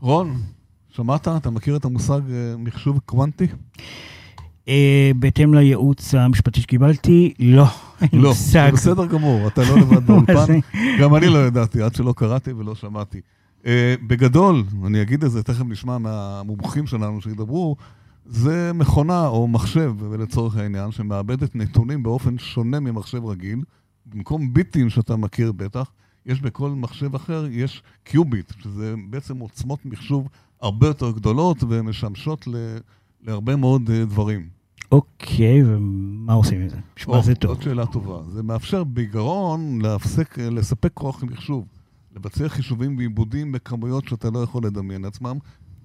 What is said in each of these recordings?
רון, שמעת? אתה מכיר את המושג אה, מחשוב קוונטי? אה, בהתאם לייעוץ המשפטי שקיבלתי, לא. לא, זה בסדר גמור, אתה לא לבד באולפן. גם אני לא ידעתי, עד שלא קראתי ולא שמעתי. אה, בגדול, אני אגיד את זה, תכף נשמע מהמומחים שלנו שידברו, זה מכונה או מחשב, לצורך העניין, שמאבדת נתונים באופן שונה ממחשב רגיל. במקום ביטים שאתה מכיר בטח, יש בכל מחשב אחר, יש קיוביט, שזה בעצם עוצמות מחשוב הרבה יותר גדולות ומשמשות ל, להרבה מאוד אה, דברים. אוקיי, ומה עושים עם זה? נשמע זה טוב. זאת שאלה טובה. זה מאפשר בעיקרון להפסק, לספק כוח מחשוב, לבצע חישובים ועיבודים בכמויות שאתה לא יכול לדמיין עצמם,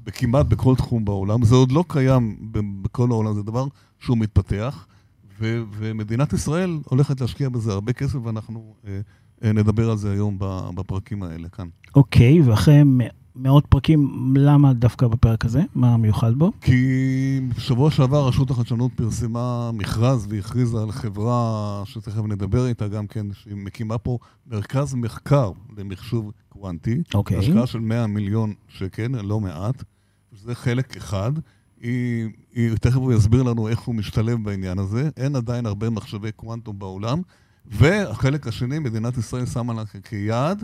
כמעט בכל תחום בעולם. זה עוד לא קיים בכל העולם, זה דבר שהוא מתפתח, ו- ומדינת ישראל הולכת להשקיע בזה הרבה כסף, ואנחנו אה, אה, נדבר על זה היום בפרקים האלה כאן. אוקיי, ואחרי מאות פרקים, למה דווקא בפרק הזה? מה המיוחד בו? כי בשבוע שעבר רשות החדשנות פרסמה מכרז והכריזה על חברה שתכף נדבר איתה גם כן, שהיא מקימה פה מרכז מחקר למחשוב קוונטי. אוקיי. השקעה של 100 מיליון שקל, לא מעט. זה חלק אחד. היא, היא, תכף הוא יסביר לנו איך הוא משתלב בעניין הזה. אין עדיין הרבה מחשבי קוונטום בעולם. והחלק השני, מדינת ישראל שמה לה כיעד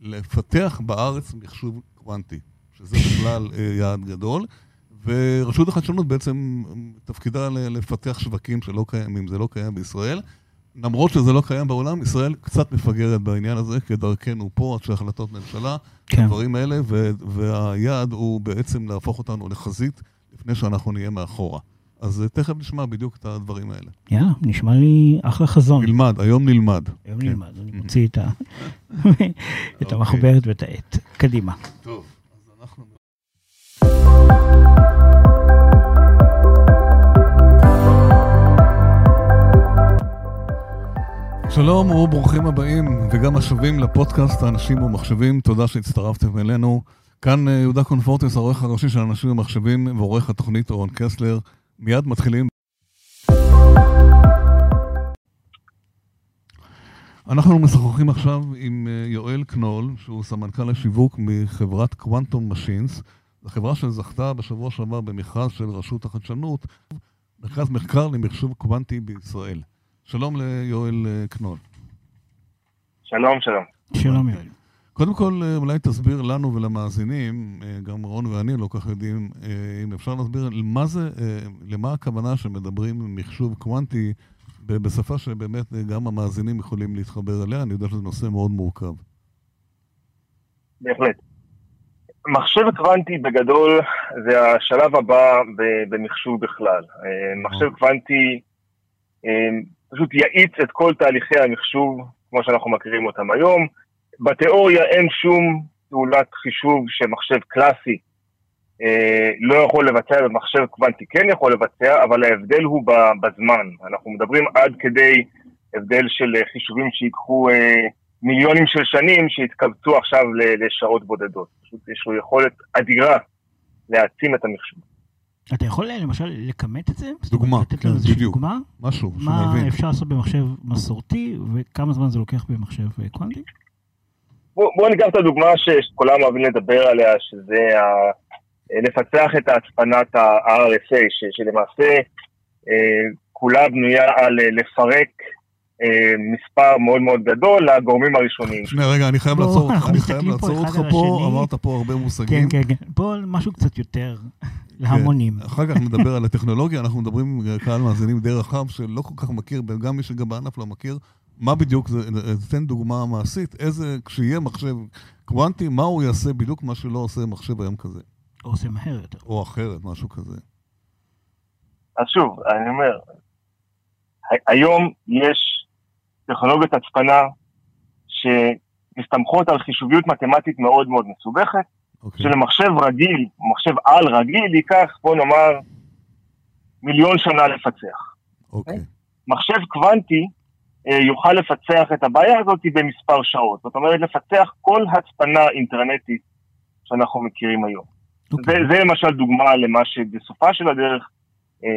לפתח בארץ מחשוב קוונטי, שזה בכלל אה, יעד גדול. ורשות החדשנות בעצם תפקידה לפתח שווקים שלא קיימים, זה לא קיים בישראל. למרות שזה לא קיים בעולם, ישראל קצת מפגרת בעניין הזה, כדרכנו פה, עד שהחלטות ממשלה, כן. הדברים האלה, והיעד הוא בעצם להפוך אותנו לחזית לפני שאנחנו נהיה מאחורה. אז תכף נשמע בדיוק את הדברים האלה. יאללה, נשמע לי אחלה חזון. נלמד, היום נלמד. היום כן. נלמד, אני מוציא את, ה... את אוקיי. המחוברת ואת העט. קדימה. טוב, אז אנחנו... שלום וברוכים הבאים וגם השבים לפודקאסט האנשים ומחשבים, תודה שהצטרפתם אלינו. כאן אה, יהודה קונפורטס, העורך הראשי של אנשים ומחשבים ועורך התוכנית אורן קסלר. מיד מתחילים. אנחנו משוחחים עכשיו עם אה, יואל קנול, שהוא סמנכ"ל השיווק מחברת קוונטום משינס. זו חברה שזכתה בשבוע שעבר במכרז של רשות החדשנות, מרכז מחקר למחשוב קוונטי בישראל. שלום ליואל אה, קנול. שלום, שלום. שלום יואל. קודם כל, אה, אולי תסביר לנו ולמאזינים, אה, גם רון ואני לא כך יודעים, אה, אם אפשר להסביר מה זה, למה הכוונה שמדברים מחשוב קוונטי בשפה שבאמת גם המאזינים יכולים להתחבר אליה, אני יודע שזה נושא מאוד מורכב. בהחלט. מחשב קוונטי בגדול זה השלב הבא במחשוב בכלל. מחשב קוונטי פשוט יאיץ את כל תהליכי המחשוב כמו שאנחנו מכירים אותם היום. בתיאוריה אין שום פעולת חישוב שמחשב קלאסי אה, לא יכול לבצע ומחשב קוונטי כן יכול לבצע, אבל ההבדל הוא בזמן. אנחנו מדברים עד כדי הבדל של חישובים שיקחו אה, מיליונים של שנים שהתקבצו עכשיו לשעות בודדות. פשוט יש לו יכולת אדירה להעצים את המחשוב. אתה יכול למשל לכמת את זה? דוגמה, כן, בדיוק. דוגמה? משהו, שנבין. מה אפשר לעשות במחשב מסורתי וכמה זמן זה לוקח במחשב קוונטי? בואו בוא ניקח את הדוגמה שכולם אוהבים לדבר עליה, שזה ה... לפצח את הצפנת ה-RSA, שלמעשה אה, כולה בנויה על אה, לפרק אה, מספר מאוד מאוד גדול לגורמים הראשוניים. שנייה, רגע, אני חייב לעצור אותך, אני חייב לעצור אותך פה, אמרת פה הרבה מושגים. כן, כן, כן, פה משהו קצת יותר להמונים. אחר כך נדבר על הטכנולוגיה, אנחנו מדברים עם קהל מאזינים די רחב, שלא כל כך מכיר, וגם מי שגם בענף לא מכיר, מה בדיוק זה, תן דוגמה מעשית, איזה, כשיהיה מחשב קוונטי, מה הוא יעשה בדיוק מה שלא עושה מחשב היום כזה. או עושה מהר יותר. או אחרת, משהו כזה. אז שוב, אני אומר, היום יש טכנולוגיות הצפנה שמסתמכות על חישוביות מתמטית מאוד מאוד מסובכת, okay. אוקיי. שלמחשב רגיל, מחשב על רגיל, ייקח, בוא נאמר, מיליון שנה לפצח. אוקיי. Okay. Okay? מחשב קוונטי יוכל לפצח את הבעיה הזאת במספר שעות. זאת אומרת, לפצח כל הצפנה אינטרנטית שאנחנו מכירים היום. Okay. אוקיי. זה, זה למשל דוגמה למה שבסופה של הדרך אה,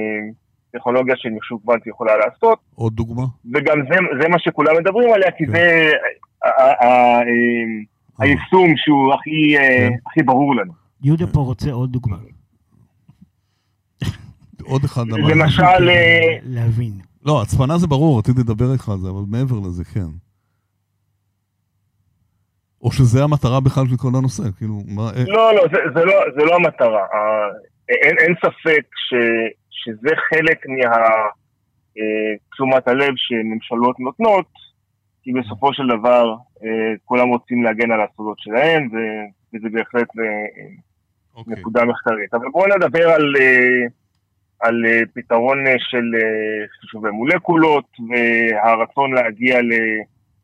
טכנולוגיה של מחשוב קוונטי יכולה לעשות. עוד דוגמה? וגם זה, זה מה שכולם מדברים עליה, כי okay. כן. זה ה, ה, ה, ה, היישום שהוא הכי, אה, כן. הכי ברור לנו. יהודה פה רוצה עוד דוגמה. עוד אחד. למשל, אה, להבין. לא, הצפנה זה ברור, רציתי לדבר איתך על זה, אבל מעבר לזה, כן. או שזה המטרה בכלל של כל הנושא, כאילו, מה... אה, לא, לא, זה, זה, לא, זה לא המטרה. אין, אין ספק ש, שזה חלק מתשומת הלב שממשלות נותנות, כי בסופו של דבר אה, כולם רוצים להגן על הסודות שלהם, וזה בהחלט אה, אוקיי. נקודה מחקרית. אבל בואו נדבר על, אה, על אה, פתרון אה, של אה, חישובי מולקולות, והרצון להגיע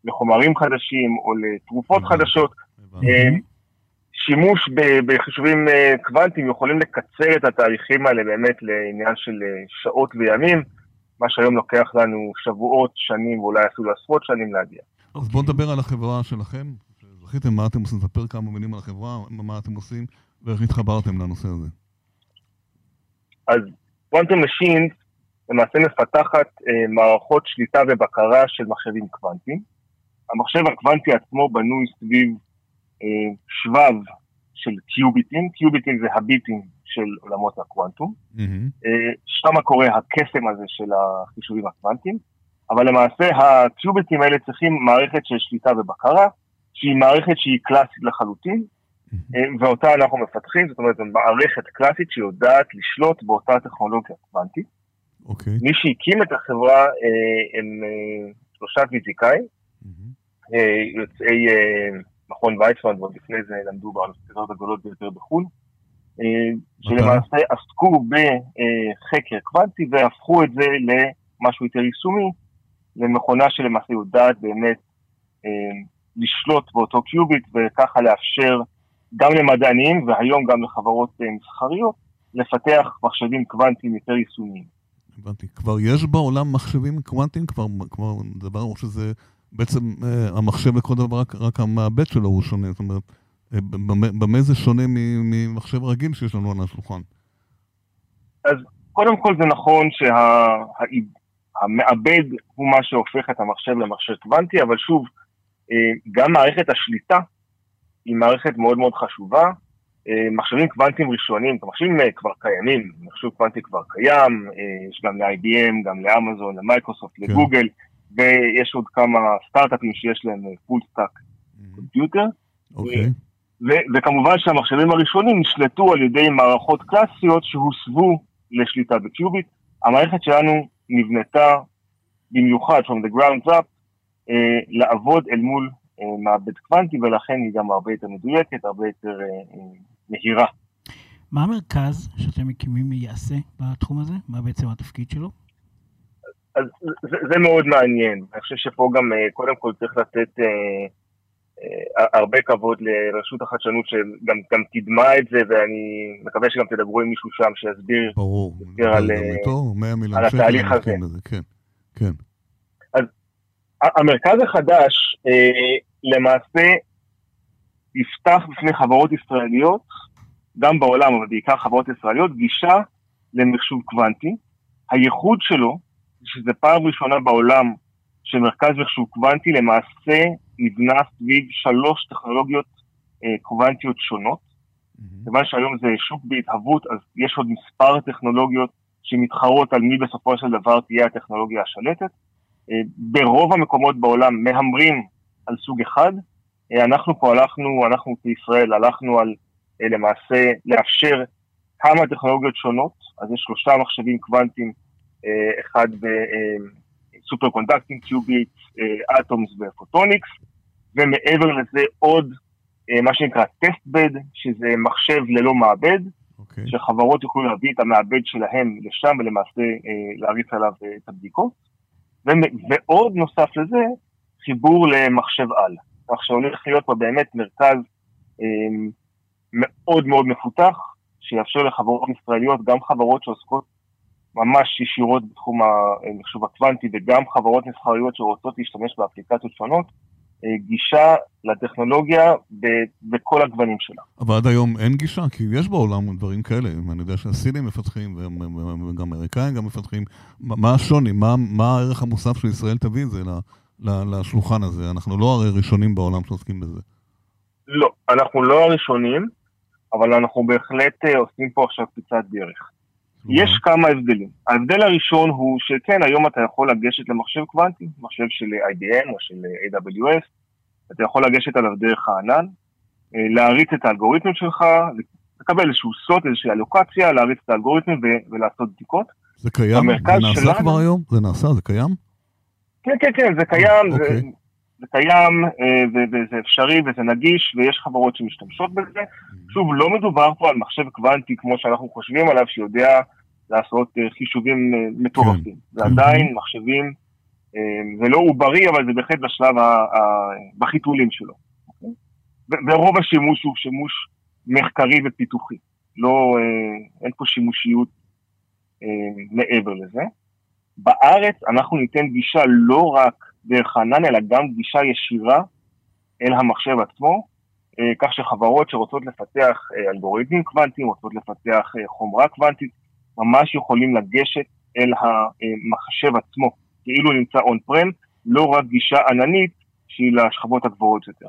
לחומרים חדשים או לתרופות. חדשות. שימוש בחישובים קוונטיים יכולים לקצר את התהליכים האלה באמת לעניין של שעות וימים, מה שהיום לוקח לנו שבועות, שנים ואולי אפילו עשרות שנים להגיע. אז בואו נדבר על החברה שלכם, שזכיתם, מה אתם עושים, ספר כמה מילים על החברה, מה אתם עושים, ואיך התחברתם לנושא הזה. אז קוונטום משינס למעשה מפתחת אה, מערכות שליטה ובקרה של מחשבים קוונטיים. המחשב הקוונטי עצמו בנוי סביב אה, שבב של קיוביטים, קיוביטים זה הביטים של עולמות הקוונטום. מהמם. אה, שם קורה הקסם הזה של החישובים הקוונטיים, אבל למעשה הקיוביטים האלה צריכים מערכת של שליטה ובקרה, שהיא מערכת שהיא קלאסית לחלוטין, ואותה אנחנו מפתחים, זאת אומרת, זו מערכת קלאסית שיודעת לשלוט באותה טכנולוגיה קוונטית. אוקיי. מי שהקים את החברה אה, הם אה, שלושה פיזיקאים. אה, יוצאי אה, מכון ויצמן, ועוד לפני זה למדו באוניברסיטאות הגדולות ביותר בחו"ל, אה, שלמעשה עסקו בחקר קוונטי והפכו את זה למשהו יותר יישומי, למכונה שלמעשה יודעת באמת אה, לשלוט באותו קיוביט וככה לאפשר גם למדענים והיום גם לחברות אה, מסחריות לפתח מחשבים קוונטיים יותר יישומיים. הבנתי. כבר יש בעולם מחשבים קוונטיים? כבר, כבר דבר או שזה בעצם אה, המחשב לכל דבר, רק, רק המעבד שלו הוא שונה? זאת אומרת, אה, במה, במה זה שונה ממחשב רגיל שיש לנו על השולחן? קודם כל זה נכון שהמעבד הוא מה שהופך את המחשב למחשב קוונטי, אבל שוב, אה, גם מערכת השליטה היא מערכת מאוד מאוד חשובה. אה, מחשבים קוונטיים ראשונים, המחשבים אה, כבר קיימים, מחשב קוונטי כבר קיים, אה, יש גם ל-IBM, גם לאמזון, למייקרוסופט, כן. לגוגל, ויש עוד כמה סטארט-אפים שיש להם full stack computer. אוקיי. ו- וכמובן שהמחשבים הראשונים נשלטו על ידי מערכות קלאסיות שהוסבו לשליטה ב qubit. המערכת שלנו נבנתה במיוחד, from the ground up, אה, לעבוד אל מול מעבד קוונטי, ולכן היא גם הרבה יותר מדויקת, הרבה יותר אה, אה, מהירה. מה המרכז שאתם מקימים יעשה בתחום הזה? מה בעצם התפקיד שלו? אז זה, זה מאוד מעניין. אני חושב שפה גם אה, קודם כל צריך לתת אה, אה, הרבה כבוד לרשות החדשנות שגם גם קידמה את זה, ואני מקווה שגם תדברו עם מישהו שם שיסביר. ברור. על, גם אה, איתו, 100 מיליון על שקל התהליך הזה. בזה, כן. כן. ה- המרכז החדש אה, למעשה יפתח בפני חברות ישראליות, גם בעולם, אבל בעיקר חברות ישראליות, גישה למחשוב קוונטי. הייחוד שלו, שזה פעם ראשונה בעולם שמרכז מחשוב קוונטי למעשה נבנה סביב שלוש טכנולוגיות אה, קוונטיות שונות. כיוון שהיום זה שוק בהתהוות, אז יש עוד מספר טכנולוגיות שמתחרות על מי בסופו של דבר תהיה הטכנולוגיה השלטת. ברוב המקומות בעולם מהמרים על סוג אחד. אה, אנחנו פה הלכנו, אנחנו בישראל הלכנו על אה, למעשה לאפשר כמה טכנולוגיות שונות, אז יש שלושה מחשבים קוונטיים, אה, אחד ב superconducting qubit, atoms ו photonics, ומעבר לזה עוד מה שנקרא test bed, שזה מחשב ללא מעבד, אוקיי. שחברות יוכלו להביא את המעבד שלהם לשם ולמעשה להריץ עליו את הבדיקות. ועוד נוסף לזה, חיבור למחשב על. כך שהולך להיות פה באמת מרכז אה, מאוד מאוד מפותח, שיאפשר לחברות ישראליות, גם חברות שעוסקות ממש ישירות בתחום המחשוב הקוונטי, וגם חברות מסחריות שרוצות להשתמש באפליקציות שונות, גישה לטכנולוגיה בכל הגוונים שלה. אבל עד היום אין גישה, כי יש בעולם דברים כאלה. אני יודע שהסינים מפתחים, וגם האמריקאים גם מפתחים. מה השוני? מה, מה הערך המוסף שישראל תביא את זה לשולחן הזה? אנחנו לא הרי ראשונים בעולם שעוסקים בזה. לא, אנחנו לא הראשונים. אבל אנחנו בהחלט אה, עושים פה עכשיו קפיצת דרך. יש כמה הבדלים. ההבדל הראשון הוא שכן, היום אתה יכול לגשת למחשב קוונטי, מחשב של IBM או של AWS, אתה יכול לגשת עליו דרך הענן, אה, להריץ את האלגוריתמים שלך, לקבל איזשהו סוט, איזושהי אלוקציה, להריץ את האלגוריתמים ו- ולעשות בדיקות. זה קיים? זה נעשה שלנו, כבר היום? זה נעשה? זה קיים? כן, כן, כן, זה קיים, אוקיי. זה, זה קיים אה, וזה אפשרי וזה נגיש ויש חברות שמשתמשות בזה. Mm-hmm. שוב, לא מדובר פה על מחשב קוונטי כמו שאנחנו חושבים עליו, שיודע לעשות אה, חישובים אה, מטורפים. כן. זה עדיין mm-hmm. מחשבים, זה לא עוברי, אבל זה בהחלט בשלב, בחיתולים שלו. ורוב השימוש הוא שימוש מחקרי ופיתוחי. לא, אין פה שימושיות מעבר לזה. בארץ אנחנו ניתן גישה לא רק דרך הענן, אלא גם גישה ישירה אל המחשב עצמו, אה, כך שחברות שרוצות לפתח אה, אלגוריתמים קוונטיים, רוצות לפתח אה, חומרה קוונטית, ממש יכולים לגשת אל המחשב עצמו, כאילו נמצא און פרם, לא רק גישה עננית שהיא לשכבות הגבוהות יותר.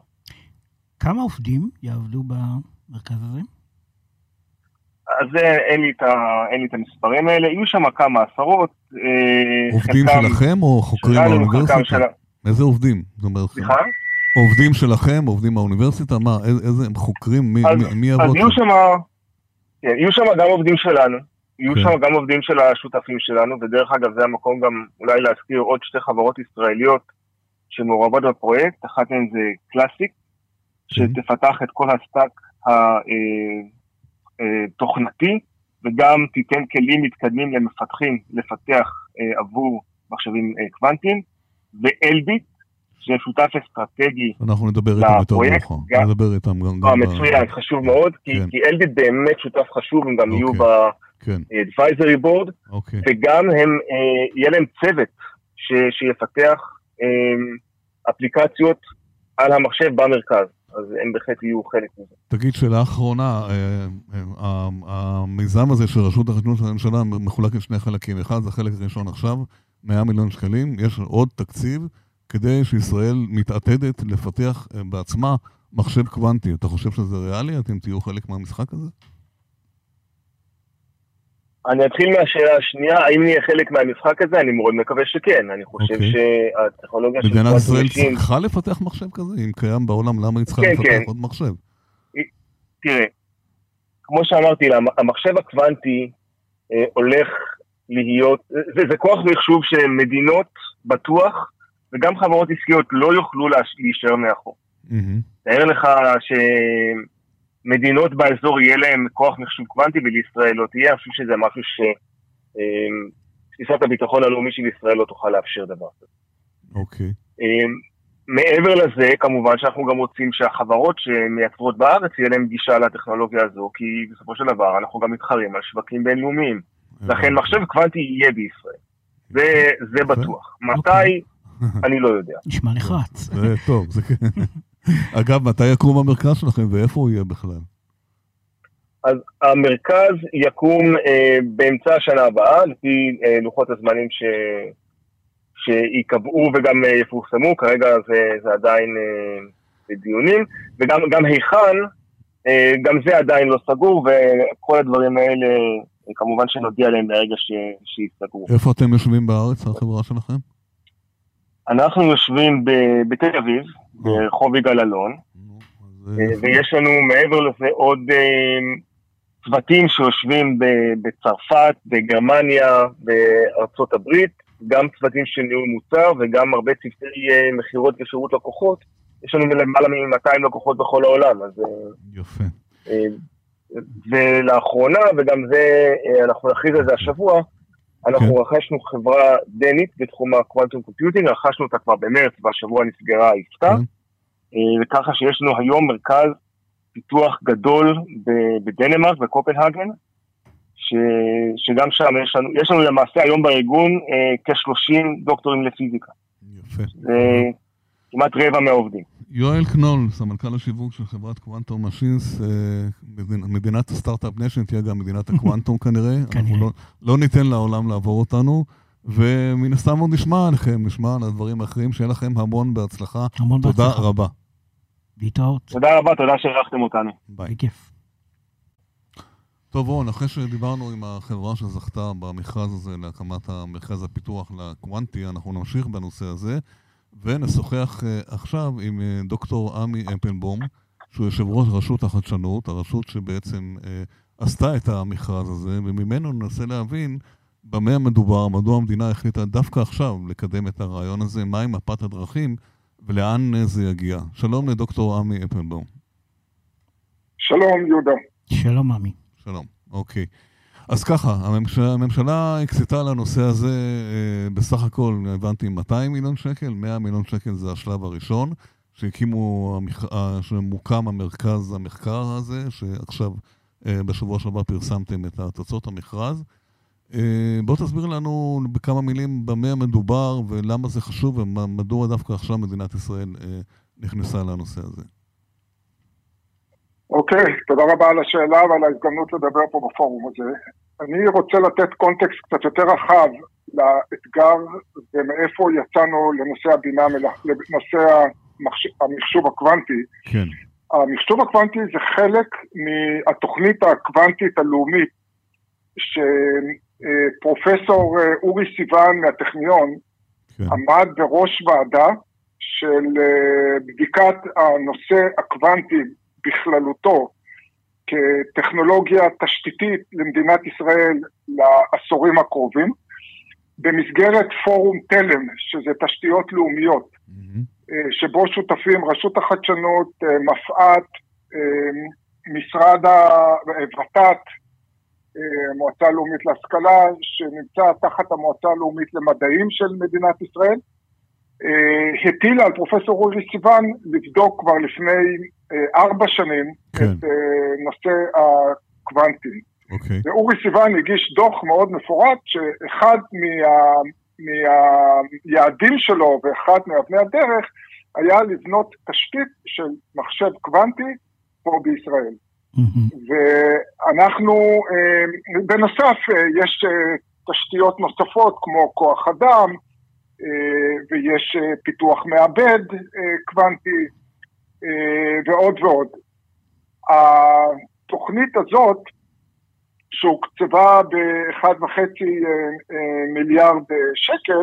כמה עובדים יעבדו במרכז הזה? אז אין לי, את ה, אין לי את המספרים האלה, יהיו שם כמה עשרות. אה, עובדים חלקם, שלכם או חוקרים באוניברסיטה? של... איזה עובדים? סליחה? עובדים שלכם, עובדים מהאוניברסיטה? מה, איזה הם חוקרים? מי, אז, מי, מי יעבוד? אז יהיו שם, כן, יהיו שם גם עובדים שלנו, יהיו כן. שם גם עובדים של השותפים שלנו, ודרך אגב זה המקום גם אולי להזכיר עוד שתי חברות ישראליות שמעורבות בפרויקט, אחת מהן זה Classiq, כן. שתפתח את כל ה stack אה, אה, תוכנתי, וגם תיתן כלים מתקדמים למפתחים לפתח אה, עבור מחשבים אה, קוונטיים, ואלביט, ששותף אסטרטגי אנחנו נדבר איתם יותר מאוחר, נדבר איתם גם... גם מצוין, חשוב מאוד, כי, כן. כי אלביט באמת שותף חשוב, הם גם אוקיי. יהיו ב-advisory כן. board, אוקיי. וגם הם, אה, יהיה להם צוות ש, שיפתח אה, אפליקציות על המחשב במרכז. אז הם בהחלט יהיו חלק מזה. תגיד, שאלה אחרונה, אה, אה, המיזם הזה של רשות החדשנות של הממשלה מחולק לשני חלקים. אחד זה חלק ראשון עכשיו, 100 מיליון שקלים, יש עוד תקציב כדי שישראל מתעתדת לפתח אה, בעצמה מחשב קוונטי. אתה חושב שזה ריאלי? אתם תהיו חלק מהמשחק הזה? אני אתחיל מהשאלה השנייה, האם נהיה חלק מהמשחק הזה? אני מאוד מקווה שכן. אני חושב okay. אוקיי. שהטכנולוגיה של מדינת ישראל צריכה לפתח מחשב כזה? אם קיים בעולם, למה היא צריכה כן, לפתח כן. עוד מחשב? תראה, כמו שאמרתי, המחשב הקוונטי אה, הולך להיות, זה, זה כוח מחשוב שמדינות בטוח, וגם חברות עסקיות לא יוכלו להישאר מאחור. תאר mm-hmm. לך ש... מדינות באזור יהיה להם כוח מחשוב קוונטי ולישראל לא תהיה, אני חושב שזה משהו שתפיסת אמ, הביטחון הלאומי של ישראל לא תוכל לאפשר דבר כזה. אוקיי. Okay. אמ, מעבר לזה, כמובן שאנחנו גם רוצים שהחברות שמייצרות בארץ, יהיה להם גישה לטכנולוגיה הזו, כי בסופו של דבר אנחנו גם מתחרים על שווקים בינלאומיים. לכן מחשב קוונטי יהיה בישראל. זה, זה בטוח. מתי? אוקיי. אני לא יודע. נשמע נחרץ. טוב, זה כן. אגב, מתי יקום המרכז שלכם ואיפה הוא יהיה בכלל? אז המרכז יקום אה, באמצע השנה הבאה, לפי אה, לוחות הזמנים ש... שייקבעו וגם אה, יפורסמו, כרגע זה, זה עדיין אה, בדיונים, וגם היכן, אה, גם זה עדיין לא סגור, וכל הדברים האלה, אה, כמובן שנודיע עליהם ברגע ש... שיסגרו. איפה אתם יושבים בארץ, החברה שלכם? אנחנו יושבים בתל אביב, ברחוב יגאל אלון, אה, ויש לנו מעבר לזה עוד אה, צוותים שיושבים בצרפת, בגרמניה, בארצות הברית, גם צוותים של ניהול מוצר וגם הרבה צוותי אה, מכירות ושירות לקוחות. יש לנו למעלה מ-200 לקוחות בכל העולם, אז... יפה. ולאחרונה, וגם זה, אנחנו נכריז על זה השבוע, אנחנו כן. רכשנו חברה דנית בתחום ה quantum computing, רכשנו אותה כבר במרץ, והשבוע נסגרה העסקה, כן. אה, וככה שיש לנו היום מרכז פיתוח גדול בדנמרק, בקופנהגן, ש, שגם שם יש לנו, יש לנו למעשה היום בארגון אה, כ-30 דוקטורים לפיזיקה. יפה. זה כמעט רבע מהעובדים. יואל קנול, סמנכ"ל השיווק של חברת קוונטום משינס, אה, מדינת הסטארט-אפ נשן תהיה גם מדינת הקוונטום כנראה. אנחנו לא, לא ניתן לעולם לעבור אותנו, ומן הסתם עוד נשמע עליכם, נשמע על הדברים האחרים, שיהיה לכם המון בהצלחה. המון תודה בהצלחה. רבה. להתראות. תודה רבה, תודה שאירחתם אותנו. ביי. בכיף. טוב, רון, אחרי שדיברנו עם החברה שזכתה במכרז הזה להקמת המרכז הפיתוח לקוונטי, אנחנו נמשיך בנושא הזה, ונשוחח uh, עכשיו עם uh, דוקטור עמי אפלבום, שהוא יושב ראש רשות החדשנות, הרשות שבעצם uh, עשתה את המכרז הזה, וממנו ננסה להבין במה מדובר, מדוע המדינה החליטה דווקא עכשיו לקדם את הרעיון הזה, מהי מפת הדרכים ולאן זה יגיע. שלום לדוקטור עמי אפלבום. שלום, יהודה. שלום, עמי. שלום, אוקיי. אז ככה, הממשלה, הממשלה הקצתה לנושא הזה אה, בסך הכל, הבנתי, 200 מיליון שקל, 100 מיליון שקל זה השלב הראשון, שהקימו, אה, שמוקם המרכז המחקר הזה, שעכשיו, אה, בשבוע שעבר פרסמתם את תוצאות המכרז. אה, בוא תסביר לנו בכמה מילים במה מדובר ולמה זה חשוב ומדוע דווקא עכשיו מדינת ישראל אה, נכנסה לנושא הזה. אוקיי, okay, תודה רבה על השאלה ועל ההזדמנות לדבר פה בפורום הזה. אני רוצה לתת קונטקסט קצת יותר רחב לאתגר ומאיפה יצאנו לנושא הבינה, לנושא המחש... המחשוב הקוונטי. כן. המחשוב הקוונטי זה חלק מהתוכנית הקוונטית הלאומית שפרופסור אורי סיוון מהטכניון כן. עמד בראש ועדה של בדיקת הנושא הקוונטי בכללותו כטכנולוגיה תשתיתית למדינת ישראל לעשורים הקרובים, במסגרת פורום תלם, שזה תשתיות לאומיות, mm-hmm. שבו שותפים רשות החדשנות, אה, מפא"ת, אה, משרד הוות"ת, מועצה לאומית להשכלה, שנמצא תחת המועצה הלאומית למדעים של מדינת ישראל, הטילה על פרופסור אורי סיוון לבדוק כבר לפני ארבע שנים כן. את נושא הקוונטים. אוקיי. ואורי סיוון הגיש דוח מאוד מפורט, שאחד מה, מהיעדים שלו ואחד מאבני הדרך היה לבנות תשתית של מחשב קוונטי פה בישראל. Mm-hmm. ואנחנו, בנוסף, יש תשתיות נוספות כמו כוח אדם, ויש פיתוח מעבד קוונטי, ועוד ועוד. התוכנית הזאת, שהוקצבה ב-1.5 מיליארד שקל,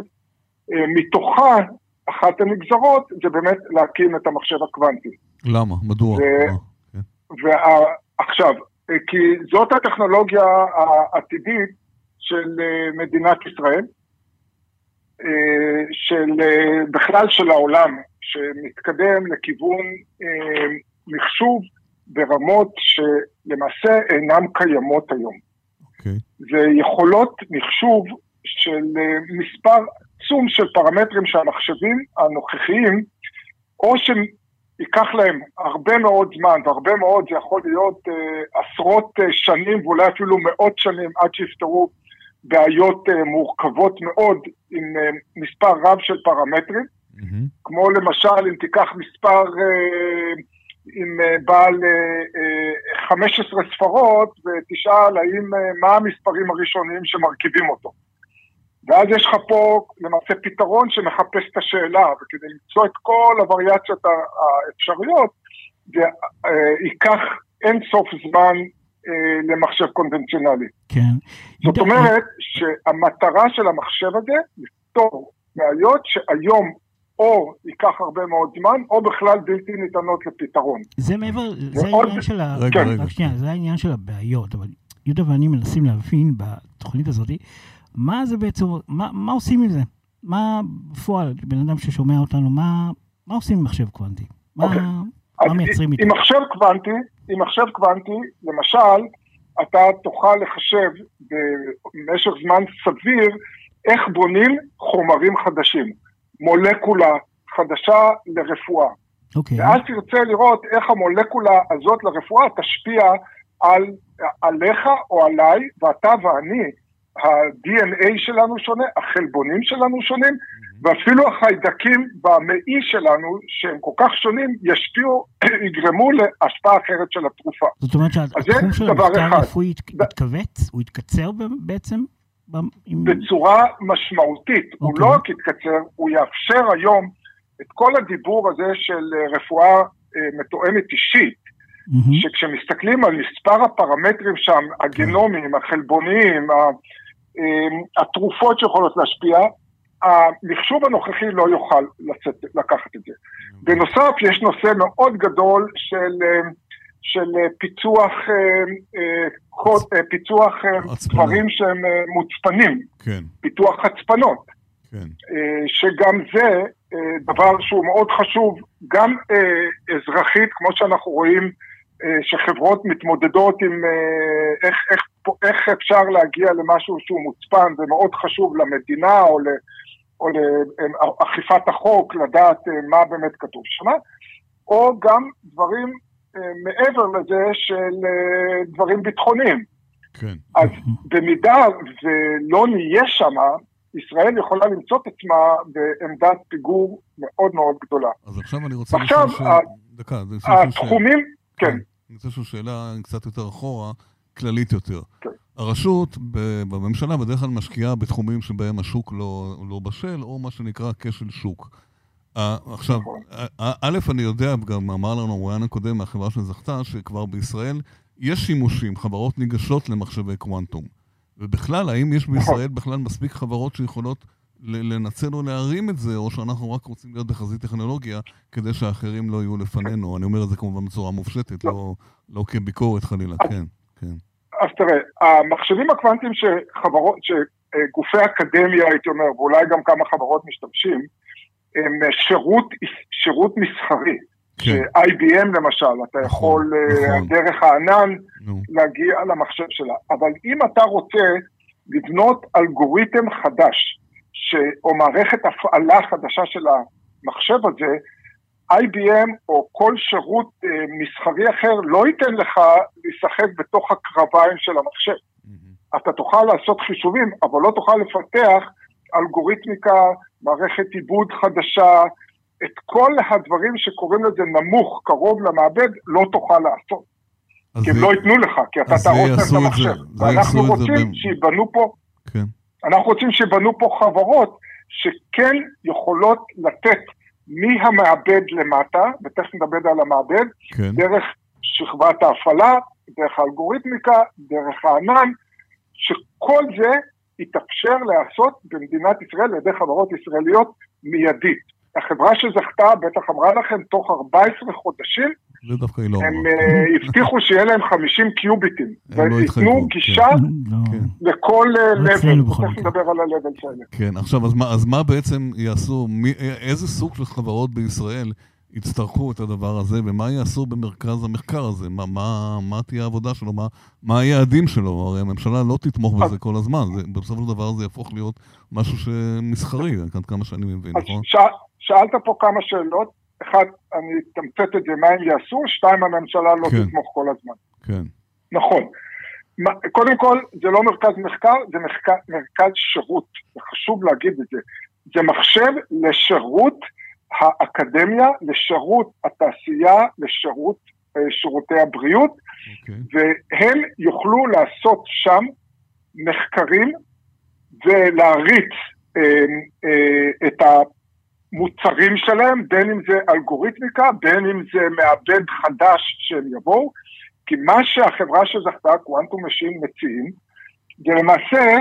מתוכה אחת הנגזרות זה באמת להקים את המחשב הקוונטי. למה? מדוע? ו... כן. ועכשיו, כי זאת הטכנולוגיה העתידית של מדינת ישראל, של בכלל של העולם, שמתקדם לכיוון מחשוב ברמות שלמעשה אינן קיימות היום. Okay. אוקיי. זה יכולות מחשוב של מספר עצום של פרמטרים שהמחשבים הנוכחיים, או שייקח להם הרבה מאוד זמן, והרבה מאוד זה יכול להיות אה, עשרות אה, שנים ואולי אפילו מאות שנים עד שיפתרו בעיות אה, מורכבות מאוד עם אה, מספר רב של פרמטרים, mm-hmm. כמו למשל אם תיקח מספר... אה, עם בעל 15 אה, אה, ספרות ותשאל האם, מה המספרים הראשונים שמרכיבים אותו. ואז יש לך פה למעשה פתרון שמחפש את השאלה, וכדי למצוא את כל הווריאציות האפשריות, זה ייקח אין סוף זמן למחשב קונבנציונלי. כן. זאת אומרת שהמטרה של המחשב הזה, לפתור בעיות שהיום או ייקח הרבה מאוד זמן, או בכלל בלתי ניתנות לפתרון. זה מעבר, זה העניין של ה... רגע, רגע. רק שנייה, זה העניין של הבעיות, אבל יהודה ואני מנסים להבין בתוכנית הזאת, מה זה בעצם, מה, מה עושים עם זה? מה בפועל, בן אדם ששומע אותנו, מה, מה עושים עם מחשב קוונטי? מה, okay. מה מייצרים איתו? עם מחשב קוונטי, עם מחשב קוונטי, למשל, אתה תוכל לחשב במשך זמן סביר איך בונים חומרים חדשים. מולקולה חדשה לרפואה. Okay. אוקיי. ואז תרצה לראות איך המולקולה הזאת לרפואה תשפיע על, עליך או עליי, ואתה ואני, ה-DNA שלנו שונה, החלבונים שלנו שונים. ואפילו החיידקים במעי שלנו, שהם כל כך שונים, ישפיעו, יגרמו להשפעה אחרת של התרופה. זאת אומרת שהתחום של המחקר הרפואי יתכווץ? הוא יתקצר בעצם? בצורה משמעותית. Okay. הוא אוקיי. לא רק יתקצר, הוא יאפשר היום את כל הדיבור הזה של אה, רפואה אה, מתואמת אישית, mm-hmm. שכשמסתכלים על מספר הפרמטרים שם, הגנומיים, החלבוניים, התרופות שיכולות להשפיע, המחשוב הנוכחי לא יוכל לצאת, לקחת את זה. בנוסף, יש נושא מאוד גדול של, של פיצוח, פיצוח דברים שהם מוצפנים, כן. פיתוח חצפנות, כן. שגם זה דבר שהוא מאוד חשוב, גם אזרחית, כמו שאנחנו רואים שחברות מתמודדות עם איך, איך, איך אפשר להגיע למשהו שהוא מוצפן, זה מאוד חשוב למדינה או, ל, או לאכיפת החוק, לדעת מה באמת כתוב שם, או גם דברים מעבר לזה של דברים ביטחוניים. כן. אז במידה ולא נהיה שם, ישראל יכולה למצוא את עצמה בעמדת פיגור מאוד מאוד גדולה. אז עכשיו אני רוצה לשאול שאלה... דקה, התחומים, כן. כן. אני רוצה לשאול שאלה קצת יותר אחורה, כללית יותר. כן. הרשות בממשלה בדרך כלל משקיעה בתחומים שבהם השוק לא, לא בשל, או מה שנקרא כשל שוק. עכשיו, נכון. א', אני יודע, גם אמר לנו רואיין הקודם מהחברה שזכתה, שכבר בישראל יש שימושים, חברות ניגשות למחשבי קוונטום. ובכלל, האם יש נכון. בישראל בכלל מספיק חברות שיכולות לנצל או להרים את זה, או שאנחנו רק רוצים להיות בחזית טכנולוגיה כדי שאחרים לא יהיו לפנינו? אני אומר את זה כמובן בצורה מופשטת, לא, לא, לא כביקורת חלילה, כן, כן. אז תראה, המחשבים הקוונטיים שחברות, שגופי אקדמיה, הייתי אומר, ואולי גם כמה חברות משתמשים, הם שירות, שירות מסחרי. כן. ש-IBM למשל, אתה נכון, יכול אה, נכון. דרך הענן להגיע למחשב שלה. אבל אם אתה רוצה לבנות אלגוריתם חדש, ש... או מערכת הפעלה חדשה של המחשב הזה, IBM או כל שירות אה, מסחרי אחר לא ייתן לך לשחק בתוך הקרביים של המחשב. Mm-hmm. אתה תוכל לעשות חישובים, אבל לא תוכל לפתח אלגוריתמיקה, מערכת עיבוד חדשה, את כל הדברים שקוראים לזה נמוך, קרוב למעבד, לא תוכל לעשות. כי הם לא ייתנו לך, כי אתה תהרוס להם את המחשב. ואנחנו רוצים שיבנו פה, כן. אנחנו רוצים שיבנו פה חברות שכן יכולות לתת מהמעבד למטה, ותכף נדבר על המעבד, כן. דרך שכבת ההפעלה, דרך האלגוריתמיקה, דרך הענן, שכל זה יתאפשר להיעשות במדינת ישראל על ידי חברות ישראליות מיידית. החברה שזכתה בטח אמרה לכם, תוך 14 חודשים, זה דווקא היא לא הם אה, הבטיחו שיהיה להם 50 קיוביטים, לא וייתנו גישה כן. לכל לבל, לא תכף נדבר על הלבל שלהם. כן, עכשיו, אז מה בעצם יעשו, איזה סוג של חברות בישראל יצטרכו את הדבר הזה, ומה יעשו במרכז המחקר הזה? מה, מה, מה תהיה העבודה שלו? מה, מה היעדים שלו? הרי הממשלה לא תתמוך בזה כל הזמן. זה, בסופו של דבר זה יהפוך להיות משהו שמסחרי, עד כמה שאני מבין, נכון? ש... שאלת פה כמה שאלות. אחד, אני אתמצת את זה, מה הם יעשו? שתיים, הממשלה לא כן. תתמוך כל הזמן. כן. נכון. קודם כל, זה לא מרכז מחקר, זה מחקר, מרכז שירות. חשוב להגיד את זה. זה מחשב לשירות האקדמיה, לשירות התעשייה, לשירות אה, שירותי הבריאות, okay. אוקיי. והם יוכלו לעשות שם מחקרים ולהריץ אה, אה, את המוצרים שלהם, בין אם זה אלגוריתמיקה, בין אם זה מעבד חדש שהם יבואו, כי מה שהחברה שזכתה, Quantum Machines, מציעים, זה למעשה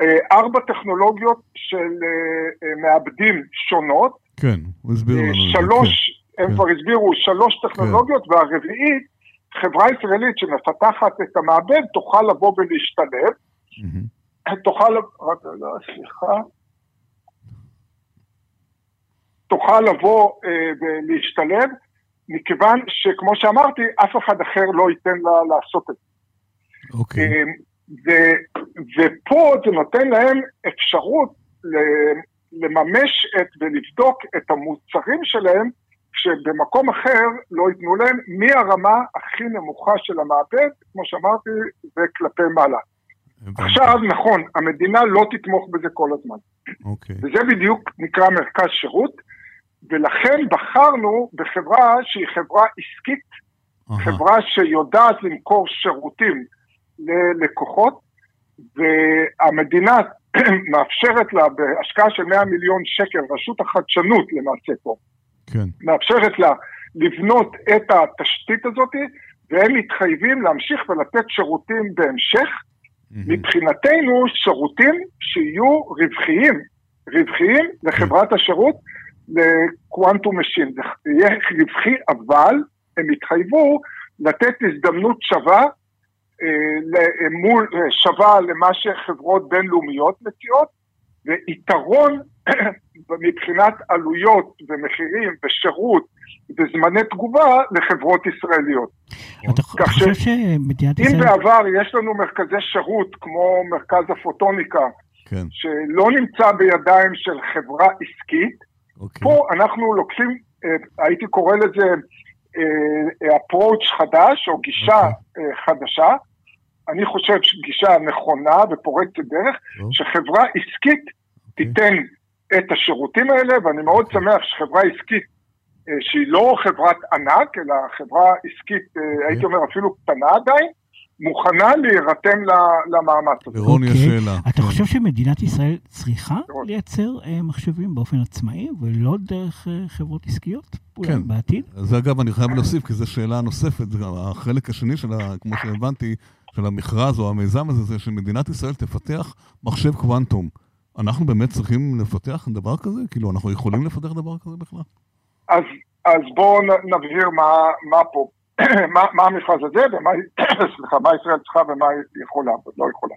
אה, ארבע טכנולוגיות של אה, אה, מעבדים שונות, כן, הוא הסביר לנו. שלוש, כן, הם כן. כבר הסבירו שלוש טכנולוגיות, כן. והרביעית, חברה ישראלית שמפתחת את המעבד תוכל לבוא ולהשתלב. Mm-hmm. תוכל, סליחה. תוכל לבוא אה, ולהשתלב, מכיוון שכמו שאמרתי, אף אחד אחר לא ייתן לה לעשות את זה. אוקיי. אה, ו, ופה זה נותן להם אפשרות לממש את ולבדוק את המוצרים שלהם, שבמקום אחר לא ייתנו להם מהרמה הכי נמוכה של המעבד, כמו שאמרתי, וכלפי מעלה. עכשיו, נכון, המדינה לא תתמוך בזה כל הזמן. אוקיי. וזה בדיוק נקרא מרכז שירות, ולכן בחרנו בחברה שהיא חברה עסקית, uh-huh. חברה שיודעת למכור שירותים ללקוחות, והמדינה מאפשרת לה בהשקעה של 100 מיליון שקל, רשות החדשנות למעשה פה, כן. מאפשרת לה לבנות את התשתית הזאת, והם מתחייבים להמשיך ולתת שירותים בהמשך. Mm-hmm. מבחינתנו, שירותים שיהיו רווחיים, רווחיים לחברת השירות, לקוונטום משין. זה יהיה רווחי, אבל הם יתחייבו לתת הזדמנות שווה, אה, מול, אה, שווה למה שחברות בינלאומיות מציעות, ויתרון מבחינת עלויות ומחירים ושירות וזמני תגובה לחברות ישראליות. אתה חושב שמדינת ישראל... אם בעבר יש לנו מרכזי שירות כמו מרכז הפוטוניקה, כן. שלא נמצא בידיים של חברה עסקית, אוקיי. פה אנחנו לוקחים, אה, הייתי קורא לזה approach חדש או גישה אוקיי. חדשה, אני חושב שגישה נכונה ופורצת דרך, לא. שחברה עסקית אוקיי. תיתן את השירותים האלה, ואני מאוד אוקיי. שמח שחברה עסקית, אה, שהיא לא חברת ענק, אלא חברה עסקית, אה, אוקיי. הייתי אומר אפילו קטנה עדיין, מוכנה להירתם למאמץ הזה. לרוני השאלה. אתה כן. חושב שמדינת ישראל צריכה לייצר אה, מחשבים באופן עצמאי ולא דרך חברות עסקיות? כן. בעתיד? זה אגב, אני חייב להוסיף, כי זו שאלה נוספת, החלק השני שלה, כמו שהבנתי, של המכרז או המיזם הזה, זה שמדינת ישראל תפתח מחשב קוונטום. אנחנו באמת צריכים לפתח דבר כזה? כאילו, אנחנו יכולים לפתח דבר כזה בכלל? אז, אז בואו נבהיר מה, מה פה, מה, המכרז הזה ומה, סליחה, מה ישראל צריכה ומה היא יכולה ולא יכולה.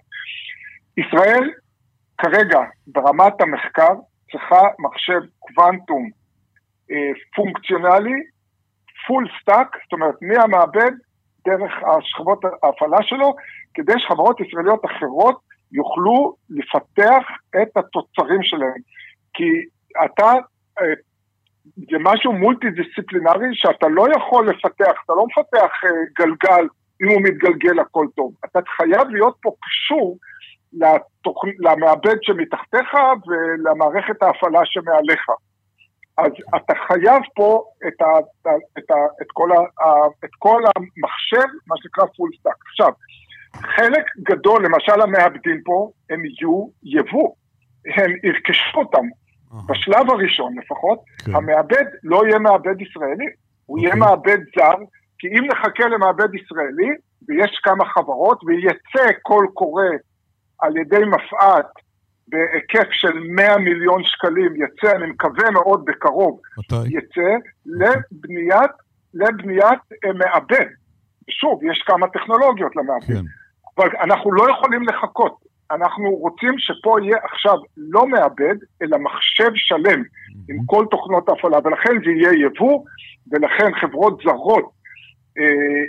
ישראל כרגע ברמת המחקר צריכה מחשב קוונטום אה, פונקציונלי, full stack, זאת אומרת מהמעבד דרך השכבות ההפעלה שלו, כדי שחברות ישראליות אחרות יוכלו לפתח את התוצרים שלהם. כי אתה, אה, זה משהו מולטי דיסציפלינרי שאתה לא יכול לפתח, אתה לא מפתח אה, גלגל, אם הוא מתגלגל הכל טוב. אתה חייב להיות פה קשור לתוכ... למעבד שמתחתיך ולמערכת ההפעלה שמעליך. אז אתה חייב פה את, ה, את, ה, את, כל, ה, את כל המחשב, מה שנקרא full stack. עכשיו, חלק גדול, למשל המעבדים פה, הם יהיו יבוא, הם ירכשו אותם. בשלב הראשון לפחות, כן. המעבד לא יהיה מעבד ישראלי, הוא יהיה אוקיי. מעבד זר, כי אם נחכה למעבד ישראלי, ויש כמה חברות, ויצא קול קורא על ידי מפא"ת בהיקף של 100 מיליון שקלים, יצא, אני מקווה מאוד בקרוב, מתי? יצא לבניית, לבניית אה, מעבד. שוב, יש כמה טכנולוגיות למעבד. כן. אבל אנחנו לא יכולים לחכות. אנחנו רוצים שפה יהיה עכשיו לא מעבד, אלא מחשב שלם. עם כל תוכנות ההפעלה, ולכן זה יהיה יבוא, ולכן חברות זרות אה,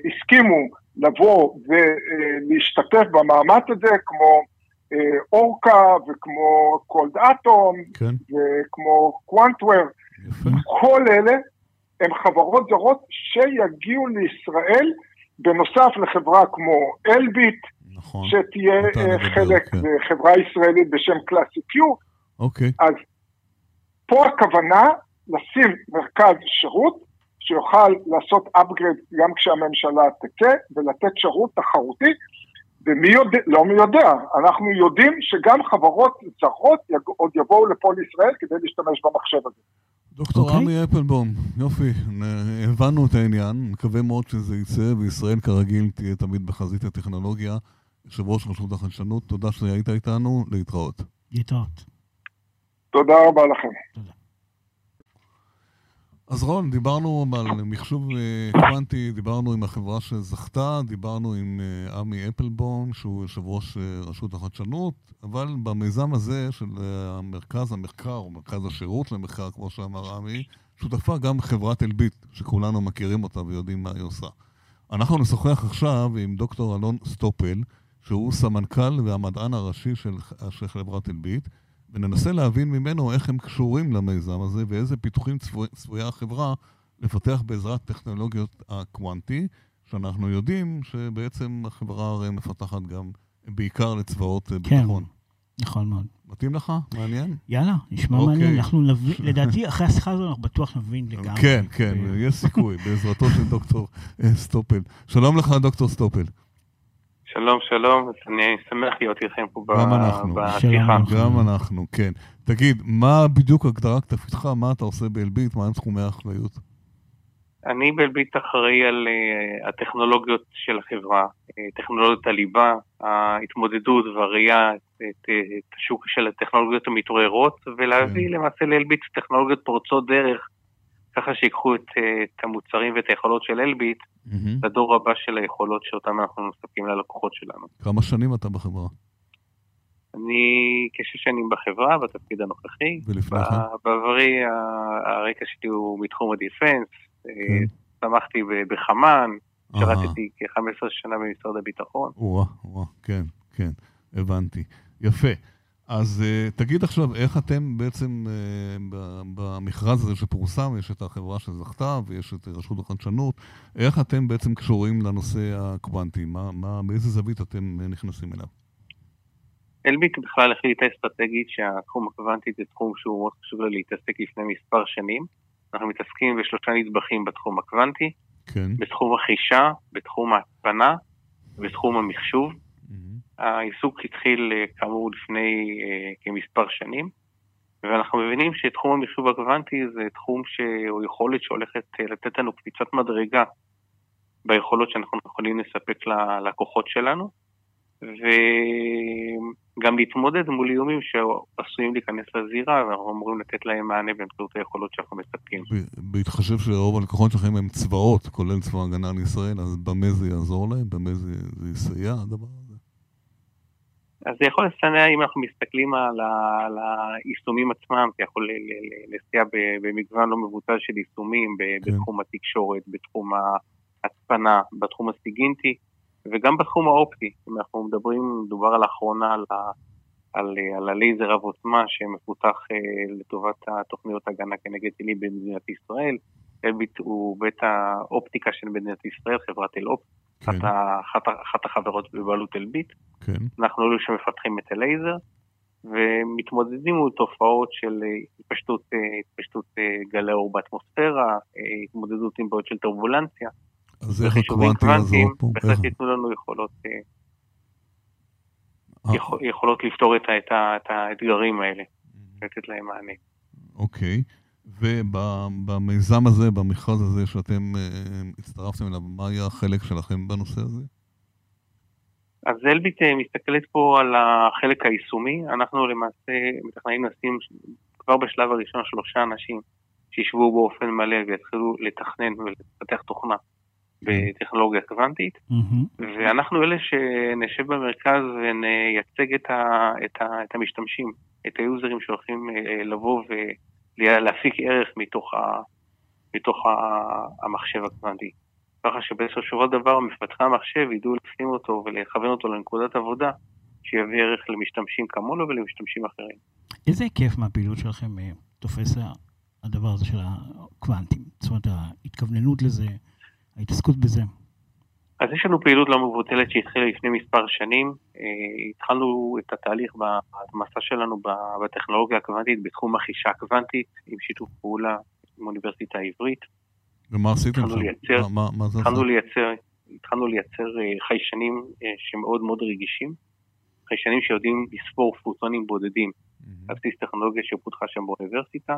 הסכימו לבוא ולהשתתף במאמץ הזה, כמו אה, אורקה וכמו קולד אטום, כן. וכמו קוונטוור. כל אלה הם חברות זרות שיגיעו לישראל, בנוסף לחברה כמו אלביט, נכון. שתהיה אה, חלק, כן. חברה ישראלית בשם קלאסי קיו. אוקיי. אז פה הכוונה לשים מרכז שירות שיוכל לעשות upgrade גם כשהממשלה תצא ולתת שירות תחרותי. ומי יודע, לא מי יודע, אנחנו יודעים שגם חברות זרות עוד יבואו לפה לישראל כדי להשתמש במחשב הזה. דוקטור okay. אוקיי. עמי אפלבום, יופי, הבנו את העניין, מקווה מאוד שזה יצא, וישראל כרגיל תהיה תמיד בחזית הטכנולוגיה. יושב ראש רשות החדשנות, תודה שהיית איתנו, להתראות. להתראות. תודה רבה לכם. תודה. אז רון, דיברנו על מחשוב אה, קוונטי, דיברנו עם החברה שזכתה, דיברנו עם אה, עמי אפלבום, שהוא יושב ראש אה, רשות החדשנות, אבל במיזם הזה של מרכז המחקר, או מרכז השירות למחקר, כמו שאמר עמי, שותפה גם חברת אלביט, שכולנו מכירים אותה ויודעים מה היא עושה. אנחנו נשוחח עכשיו עם דוקטור אלון סטופל, שהוא סמנכ"ל והמדען הראשי של, של חברת אלביט, וננסה להבין ממנו איך הם קשורים למיזם הזה ואיזה פיתוחים צפויה החברה לפתח בעזרת טכנולוגיות הקוונטי, שאנחנו יודעים שבעצם החברה הרי מפתחת גם בעיקר לצבאות כן. ביטחון. נכון מאוד. מתאים לך? מעניין? יאללה, נשמע אוקיי. מעניין. אנחנו נבין, לדעתי, אחרי השיחה הזו אנחנו בטוח נבין לגמרי. כן, כן, יש סיכוי, בעזרתו של דוקטור אה, סטופל. שלום לך, דוקטור סטופל. שלום, שלום, אני שמח להיות איתכם פה בשיחה. גם אנחנו, כן. תגיד, מה בדיוק הגדרת תפקידך, מה אתה עושה באלביט, מה הם תחומי האחריות? אני באלביט אחראי על uh, הטכנולוגיות של החברה, uh, טכנולוגיות הליבה, ההתמודדות והראייה, את, את, את השוק של הטכנולוגיות המתעוררות, ולהביא כן. למעשה לאלביט טכנולוגיות פורצות דרך, ככה שיקחו את, את המוצרים ואת היכולות של אלביט mm-hmm. לדור הבא של היכולות שאותן אנחנו מספקים ללקוחות שלנו. כמה שנים אתה בחברה? אני כשש שנים בחברה, בתפקיד הנוכחי. ולפני כן? בעברי הרקע שלי הוא מתחום הדיפנס, כן. צמחתי בחמ"ן, שירתתי כ-15 שנה במשרד הביטחון. או או כן, כן, הבנתי. יפה. אז uh, תגיד עכשיו, איך אתם בעצם uh, במכרז הזה שפורסם, יש את החברה שזכתה ויש את רשות החדשנות, איך אתם בעצם קשורים לנושא הקוונטי? מה, מה, באיזה זווית אתם נכנסים אליו? אלביט בכלל החליטה אסטרטגית שהתחום הקוונטי זה תחום שהוא מאוד חשוב לה להתעסק לפני מספר שנים. אנחנו מתעסקים בשלושה נדבכים בתחום הקוונטי, כן. בתחום החישה, בתחום ההצפנה ובתחום המחשוב. העיסוק התחיל אה, כאמור לפני uh, כמספר שנים, ואנחנו מבינים שתחום המחשוב הקוונטי זה תחום שהוא יכולת שהולכת uh, לתת לנו קפיצת מדרגה ביכולות שאנחנו יכולים לספק ללקוחות שלנו. וגם להתמודד מול איומים שעשויים להיכנס לזירה, ואנחנו אמורים לתת להם מענה באמצעות היכולות שאנחנו מספקים. בהתחשב שרוב הלקוחות שלכם הם צבאות, כולל צבא הגנה לישראל, אז במה זה יעזור להם? במה זה, זה יסייע הדבר הזה? אז זה יכול לסייע אם אנחנו מסתכלים על, ה, על היישומים עצמם, זה יכול לסייע במגוון לא מבוטל של יישומים כן. בתחום התקשורת, בתחום ההצפנה, בתחום הסיגינטי. וגם בתחום האופטי, אם אנחנו מדברים, מדובר על האחרונה על, ה, על, על הלייזר רב עוצמה שמפותח אה, לטובת התוכניות הגנה כנגד טילים במדינת ישראל. אלביט הוא בית האופטיקה של מדינת ישראל, חברת אלאופט, כן. אחת, אחת, החברות בבעלות אלביט. כן. אנחנו אלו שמפתחים את הלייזר, ומתמודדים מול תופעות של אה, התפשטות, אה, התפשטות אה, גלי אור באטמוספירה, התמודדות עם בעיות של טורבולנציה. אז איך הקוונטי יעזור פה? בהחלט ייתנו לנו יכולות, אה, אה. יכולות לפתור את האתגרים האלה, לתת להם מענה. אוקיי. ובמיזם הזה, במכרז הזה שאתם אה, הצטרפתם אליו, מה היה החלק שלכם בנושא הזה? אז אלביט מסתכלת פה על החלק היישומי. אנחנו למעשה מתכננים לשים כבר בשלב הראשון שלושה אנשים שישבו באופן מלא ויתחילו לתכנן ולפתח תוכנה בטכנולוגיה קוונטית, mm-hmm. ואנחנו אלה שנשב במרכז ונייצג את, ה, את, ה, את המשתמשים, את היוזרים שהולכים אה, לבוא ולהפיק ערך מתוך, ה, מתוך ה, המחשב הקוונטי. ככה שבסופו של דבר מפתחי המחשב ידעו לפנים אותו ולכוון אותו לנקודת עבודה שיביא ערך למשתמשים כמונו ולמשתמשים אחרים. איזה היקף מהפעילות שלכם אה, תופס הדבר הזה של הקוונטים? זאת אומרת, ההתכווננות לזה, ההתעסקות בזה? אז יש לנו פעילות לא מבוטלת שהתחילה לפני מספר שנים. אה, התחלנו את התהליך במסע שלנו בטכנולוגיה הקוונטית בתחום החישה הקוונטית, עם שיתוף פעולה עם האוניברסיטה העברית. ומה עשיתם שם? לייצר, מה, מה זה התחלנו לייצר, התחלנו לייצר אה, חיישנים אה, שמאוד מאוד רגישים, חיישנים שיודעים לספור פוטונים בודדים, על בסיס טכנולוגיה שפותחה שם באוניברסיטה.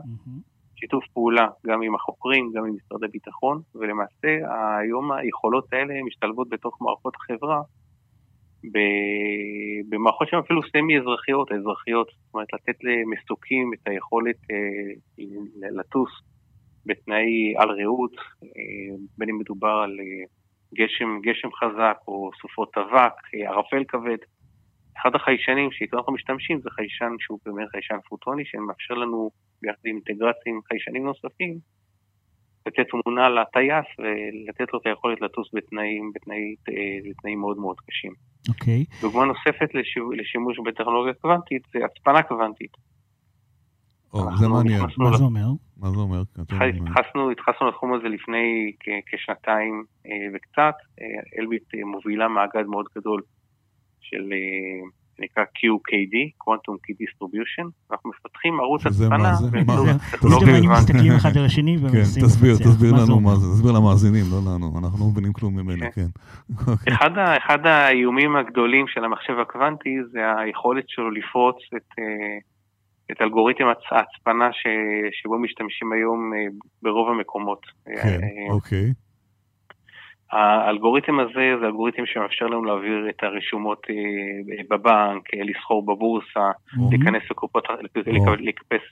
שיתוף פעולה גם עם החוקרים, גם עם משרד הביטחון, ולמעשה היום היכולות האלה משתלבות בתוך מערכות החברה, במערכות שהן אפילו סמי-אזרחיות, האזרחיות, זאת אומרת לתת למסוקים את היכולת אה, לטוס בתנאי על רעות, אה, בין אם מדובר על אה, גשם, גשם חזק או סופות אבק, ערפל כבד. אחד החיישנים שאיתו אנחנו משתמשים זה חיישן שהוא באמת חיישן פוטוני, שמאפשר לנו ביחד עם אינטגרציה עם חיישנים נוספים, לתת תמונה לטייס ולתת לו את היכולת לטוס בתנאים, בתנאי, אה, בתנאים מאוד מאוד קשים. אוקיי. Okay. דוגמה נוספת לשימוש בטכנולוגיה קוונטית זה הצפנה קוונטית. או, זה מעניין. מה זה אומר? מה זה אומר? התחסנו לתחום הזה לפני כשנתיים אה, וקצת. אה, אלביט מובילה מאגד מאוד גדול של שנקרא QKD, Quantum Key Distribution, אנחנו מפתחים ערוץ הצפנה באמצעות טכנולוגיה מסתכלים אחד על השני כן, ומנסים... תסביר, תסביר לנו מה זה, תסביר למאזינים, לא לנו, אנחנו לא מבינים כלום ממנו, כן. כן. אחד האיומים הגדולים של המחשב הקוונטי זה היכולת שלו לפרוץ את את אלגוריתם ההצפנה שבו משתמשים היום ברוב המקומות. כן, אוקיי. האלגוריתם הזה זה אלגוריתם שמאפשר לנו להעביר את הרשומות אה, בבנק, אה, לסחור בבורסה, להיכנס לקופות,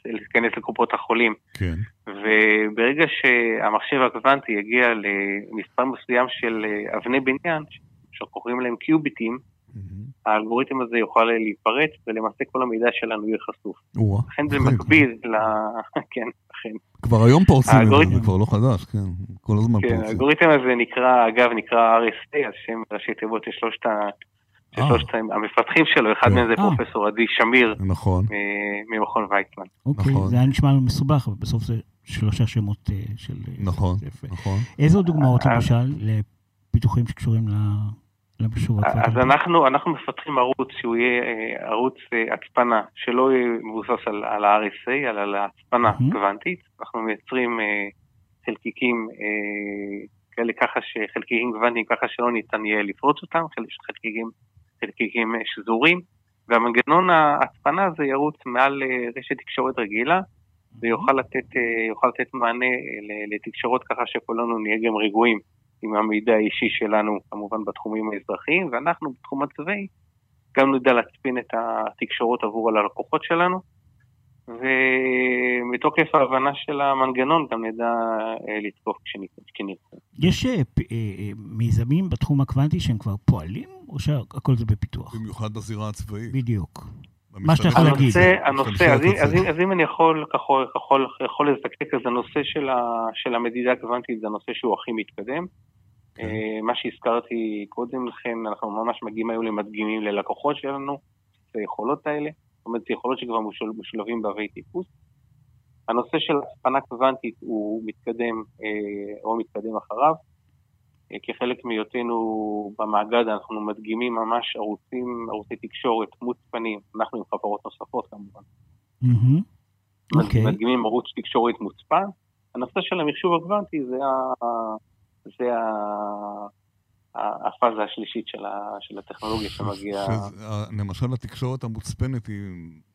להיכנס לקופות החולים. כן. וברגע שהמחשב הקוונטי יגיע למספר מסוים של אה, אבני בניין, שקוראים להם קיוביטים, האלגוריתם הזה יוכל להיפרץ, ולמעשה כל המידע שלנו יהיה חשוף. לכן זה מקביל ל... כן, אכן. כבר היום פורצים את זה, זה כבר לא חדש, כן, כל הזמן כן, פורצים. האלגוריתם הזה נקרא, אגב, נקרא RSA, על שם ראשי תיבות של שלושת שלושת המפתחים שלו, אחד מהם זה פרופסור עדי שמיר, נכון, ממכון ויצמן. אוקיי, זה היה נשמע לנו מסובך, אבל בסוף זה שלושה שמות של... נכון, נכון. איזה עוד דוגמאות למשל לפיתוחים שקשורים ל... אז אנחנו, אנחנו מפתחים ערוץ שהוא יהיה אה, ערוץ אה, הצפנה שלא יהיה מבוסס על, על ה-RSA, אלא על ההצפנה. קוונטית. אנחנו מייצרים אה, חלקיקים כאלה ככה שחלקיקים קוונטיים ככה שלא ניתן יהיה לפרוץ אותם, חלקיקים, חלקיקים שזורים, והמנגנון ההצפנה הזה ירוץ מעל רשת תקשורת רגילה, ויוכל לתת, לתת מענה לתקשורות ככה שכולנו נהיה גם רגועים. עם המידע האישי שלנו, כמובן בתחומים האזרחיים, ואנחנו בתחום הצבאי גם נדע להצפין את התקשורות עבור הלקוחות שלנו, ומתוקף ההבנה של המנגנון גם נדע אה, לתקוף כשנרצה. יש אה, אה, מיזמים בתחום הקוונטי שהם כבר פועלים, או שהכל זה בפיתוח? במיוחד בזירה הצבאית. בדיוק. מה שאתה יכול להגיד. הנושא, אז, אז, אז אם אני יכול, יכול, יכול, יכול לזקק, אז הנושא של, ה, של המדידה הקוונטית זה הנושא שהוא הכי מתקדם. כן. אה, מה שהזכרתי קודם לכן, אנחנו ממש מגיעים היום למדגימים ללקוחות שלנו, את היכולות האלה, זאת אומרת, זה יכולות שכבר משולבים באבי טיפוס. הנושא של הצפנה קוונטית הוא מתקדם אה, או מתקדם אחריו. אה, כחלק מהיותנו במאגד אנחנו מדגימים ממש ערוצים, ערוצי תקשורת מוצפנים, אנחנו עם חברות נוספות כמובן. Mm-hmm. Okay. מדגימים ערוץ תקשורת מוצפן. הנושא של המחשוב הקוונטי זה. זה ה... הפאזה השלישית של, ה... של הטכנולוגיה שמגיעה. למשל התקשורת המוצפנת היא,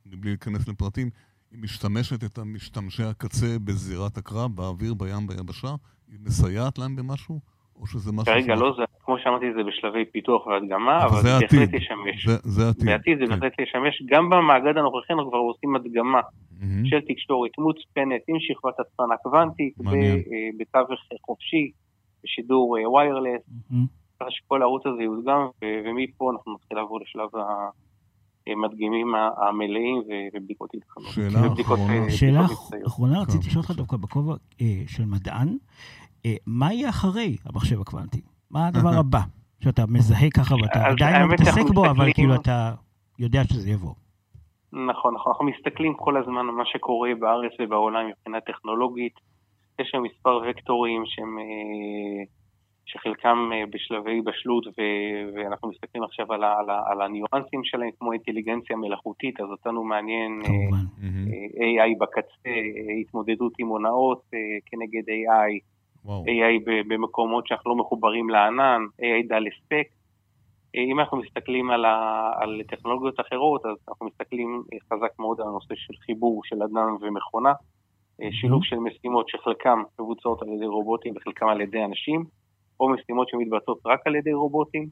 בלי להיכנס לפרטים, היא משתמשת את המשתמשי הקצה בזירת הקרב, באוויר, בים, ביבשה? היא מסייעת להם במשהו? או שזה משהו... כרגע לא, זה, כמו שאמרתי, זה בשלבי פיתוח והדגמה, אבל זה בהחלט ישמש. זה, זה עתיד. בעתיד זה כן. בהחלט ישמש. גם במאגד הנוכחי אנחנו כבר עושים הדגמה mm-hmm. של תקשורת מוצפנת עם שכבת הצפנה קוונטית, אה, בתווך חופשי, בשידור ויירלס, אה, ככה שכל הערוץ הזה יודגם, ומפה אנחנו נתחיל לעבור לשלב המדגימים המלאים ובדיקות התחנות. שאלה אחרונה. שאלה אחרונה, רציתי לשאול אותך דווקא בכובע של מדען. אה, מה יהיה אחרי המחשב הקוונטי? מה הדבר הבא? שאתה מזהה ככה ואתה עדיין לא מתעסק בו, אבל כאילו אתה יודע שזה יבוא. נכון, נכון. אנחנו מסתכלים כל הזמן על מה שקורה בארץ ובעולם מבחינה טכנולוגית. יש שם מספר וקטורים שהם, אה, שחלקם אה, בשלבי בשלות, ואנחנו מסתכלים עכשיו על, על, על הניואנסים שלהם, כמו אינטליגנציה מלאכותית, אז אותנו מעניין כמובן. AI בקצה, התמודדות עם הונאות כנגד AI. וואו. AI במקומות שאנחנו לא מחוברים לענן, AI דל הספק. אם אנחנו מסתכלים על, ה, על טכנולוגיות אחרות, אז אנחנו מסתכלים חזק מאוד על הנושא של חיבור של אדם ומכונה. שילוב של משימות שחלקם מבוצעות על ידי רובוטים וחלקם על ידי אנשים, או משימות שמתבצעות רק על ידי רובוטים.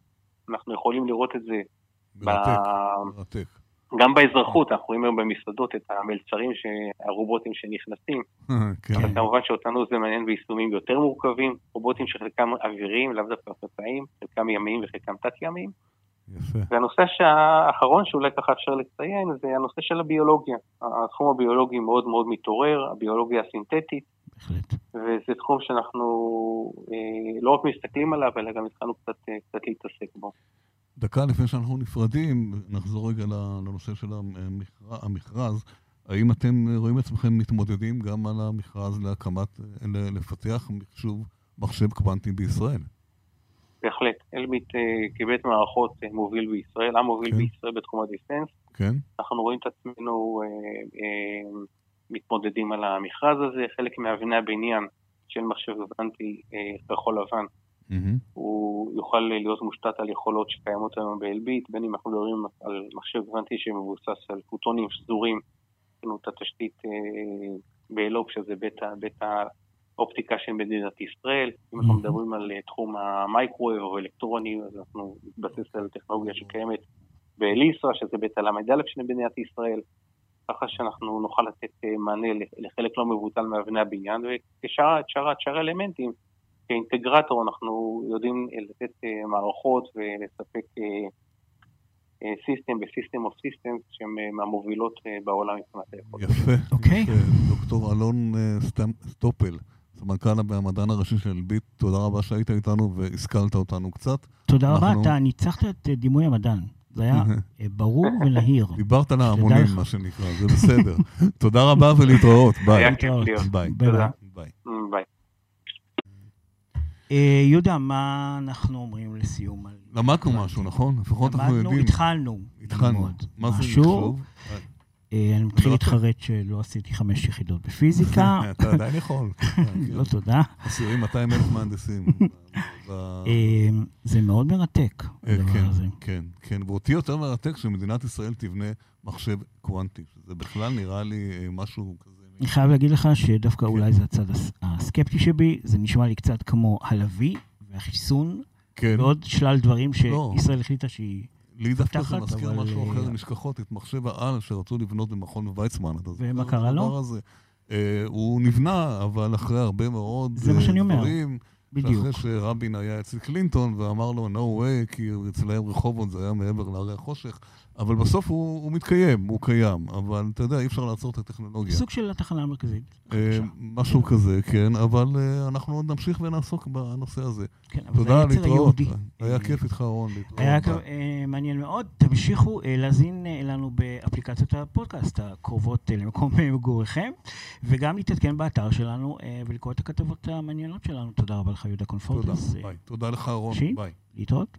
אנחנו יכולים לראות את זה מרתק, ב... מרתק. גם באזרחות, אנחנו רואים היום במסעדות את המלצרים, הרובוטים שנכנסים. כן. אבל כמובן שאותנו זה מעניין ביישומים יותר מורכבים, רובוטים שחלקם אוויריים, לאו דווקא חצאים, חלקם ימיים וחלקם תת-ימיים. יפה. והנושא האחרון שאולי ככה אפשר לציין זה הנושא של הביולוגיה. התחום הביולוגי מאוד מאוד מתעורר, הביולוגיה הסינתטית. בהחלט. וזה תחום שאנחנו אה, לא רק מסתכלים עליו, אלא גם התחלנו קצת, אה, קצת להתעסק בו. דקה לפני שאנחנו נפרדים, נחזור רגע לנושא של המכרז. האם אתם רואים עצמכם מתמודדים גם על המכרז להקמת, לפתח מחשוב, מחשב קוונטי בישראל? בהחלט. אלביט אה, כבית מערכות אה, מוביל בישראל, המוביל כן. בישראל בתחום ה defense. כן. אנחנו רואים את עצמנו אה, מתמודדים על המכרז הזה. חלק מאבני הבניין של מחשב קוונטי כחול לבן Mm-hmm. הוא יוכל להיות מושתת על יכולות שקיימות היום באלביט, בין אם אנחנו מדברים על מחשב קוונטי שמבוסס על פוטונים סדורים עשינו את התשתית באלאופ, שזה בית האופטיקה של מדינת ישראל. אם אנחנו מדברים על תחום ה microwave או אלקטרוני, אז אנחנו נתבסס על טכנולוגיה שקיימת באלישרא, שזה בית הל"א של מדינת ישראל. ככה שאנחנו נוכל לתת מענה לחלק לא מבוטל מאבני הבניין, וכשאר האלמנטים, כאינטגרטור אנחנו יודעים לתת מערכות ולספק system ו system of system שהן מהמובילות בעולם מבחינת היכולת. יפה, אוקיי. דוקטור אלון סטופל. סמנכ"ל המדען הראשי של אלביט, תודה רבה שהיית איתנו והשכלת אותנו קצת. תודה רבה, אתה ניצחת את דימוי המדען. זה היה ברור ונהיר. דיברת להמונים, מה שנקרא, זה בסדר. תודה רבה ולהתראות. ביי. ביי. ביי. ביי. יהודה, מה אנחנו אומרים לסיום? למדנו משהו, נכון? לפחות אנחנו יודעים. למדנו, התחלנו. התחלנו. מה זה מחשוב? אני מתחיל להתחרט שלא עשיתי חמש יחידות בפיזיקה. אתה עדיין יכול. לא, תודה. עשירים 200 אלף מהנדסים. זה מאוד מרתק, הדבר הזה. כן, כן. ואותי יותר מרתק שמדינת ישראל תבנה מחשב קוונטי. זה בכלל נראה לי משהו כזה. אני חייב להגיד לך שדווקא אולי זה הצד הסקפטי שבי, זה נשמע לי קצת כמו הלוי והחיסון, ועוד שלל דברים שישראל החליטה שהיא... לי דווקא זה מזכיר משהו אחר, נשכחות, את מחשב העל שרצו לבנות במכון ויצמן. ומה קרה לו? הוא נבנה, אבל אחרי הרבה מאוד דברים. זה מה שאני אומר. בדיוק. אחרי שרבין היה אצל קלינטון ואמר לו no way, כי אצלהם רחובות זה היה מעבר להרי החושך, אבל בסוף הוא, הוא מתקיים, הוא קיים, אבל אתה יודע, אי אפשר לעצור את הטכנולוגיה. סוג של התחנה המרכזית. אה, משהו כזה, כן, אבל אה, אנחנו עוד נמשיך ונעסוק בנושא הזה. כן, אבל זה היצר היהודי. היה כיף איתך, רון, להתראות. היה אה, מעניין מאוד. תמשיכו להזין לנו באפליקציות הפודקאסט הקרובות למקום מגוריכם, וגם להתעדכן באתר שלנו ולקרוא את הכתבות המעניינות שלנו. תודה רבה לך, יהודה קונפורטס. תודה, ביי. תודה לך, רון, ביי. להתראות.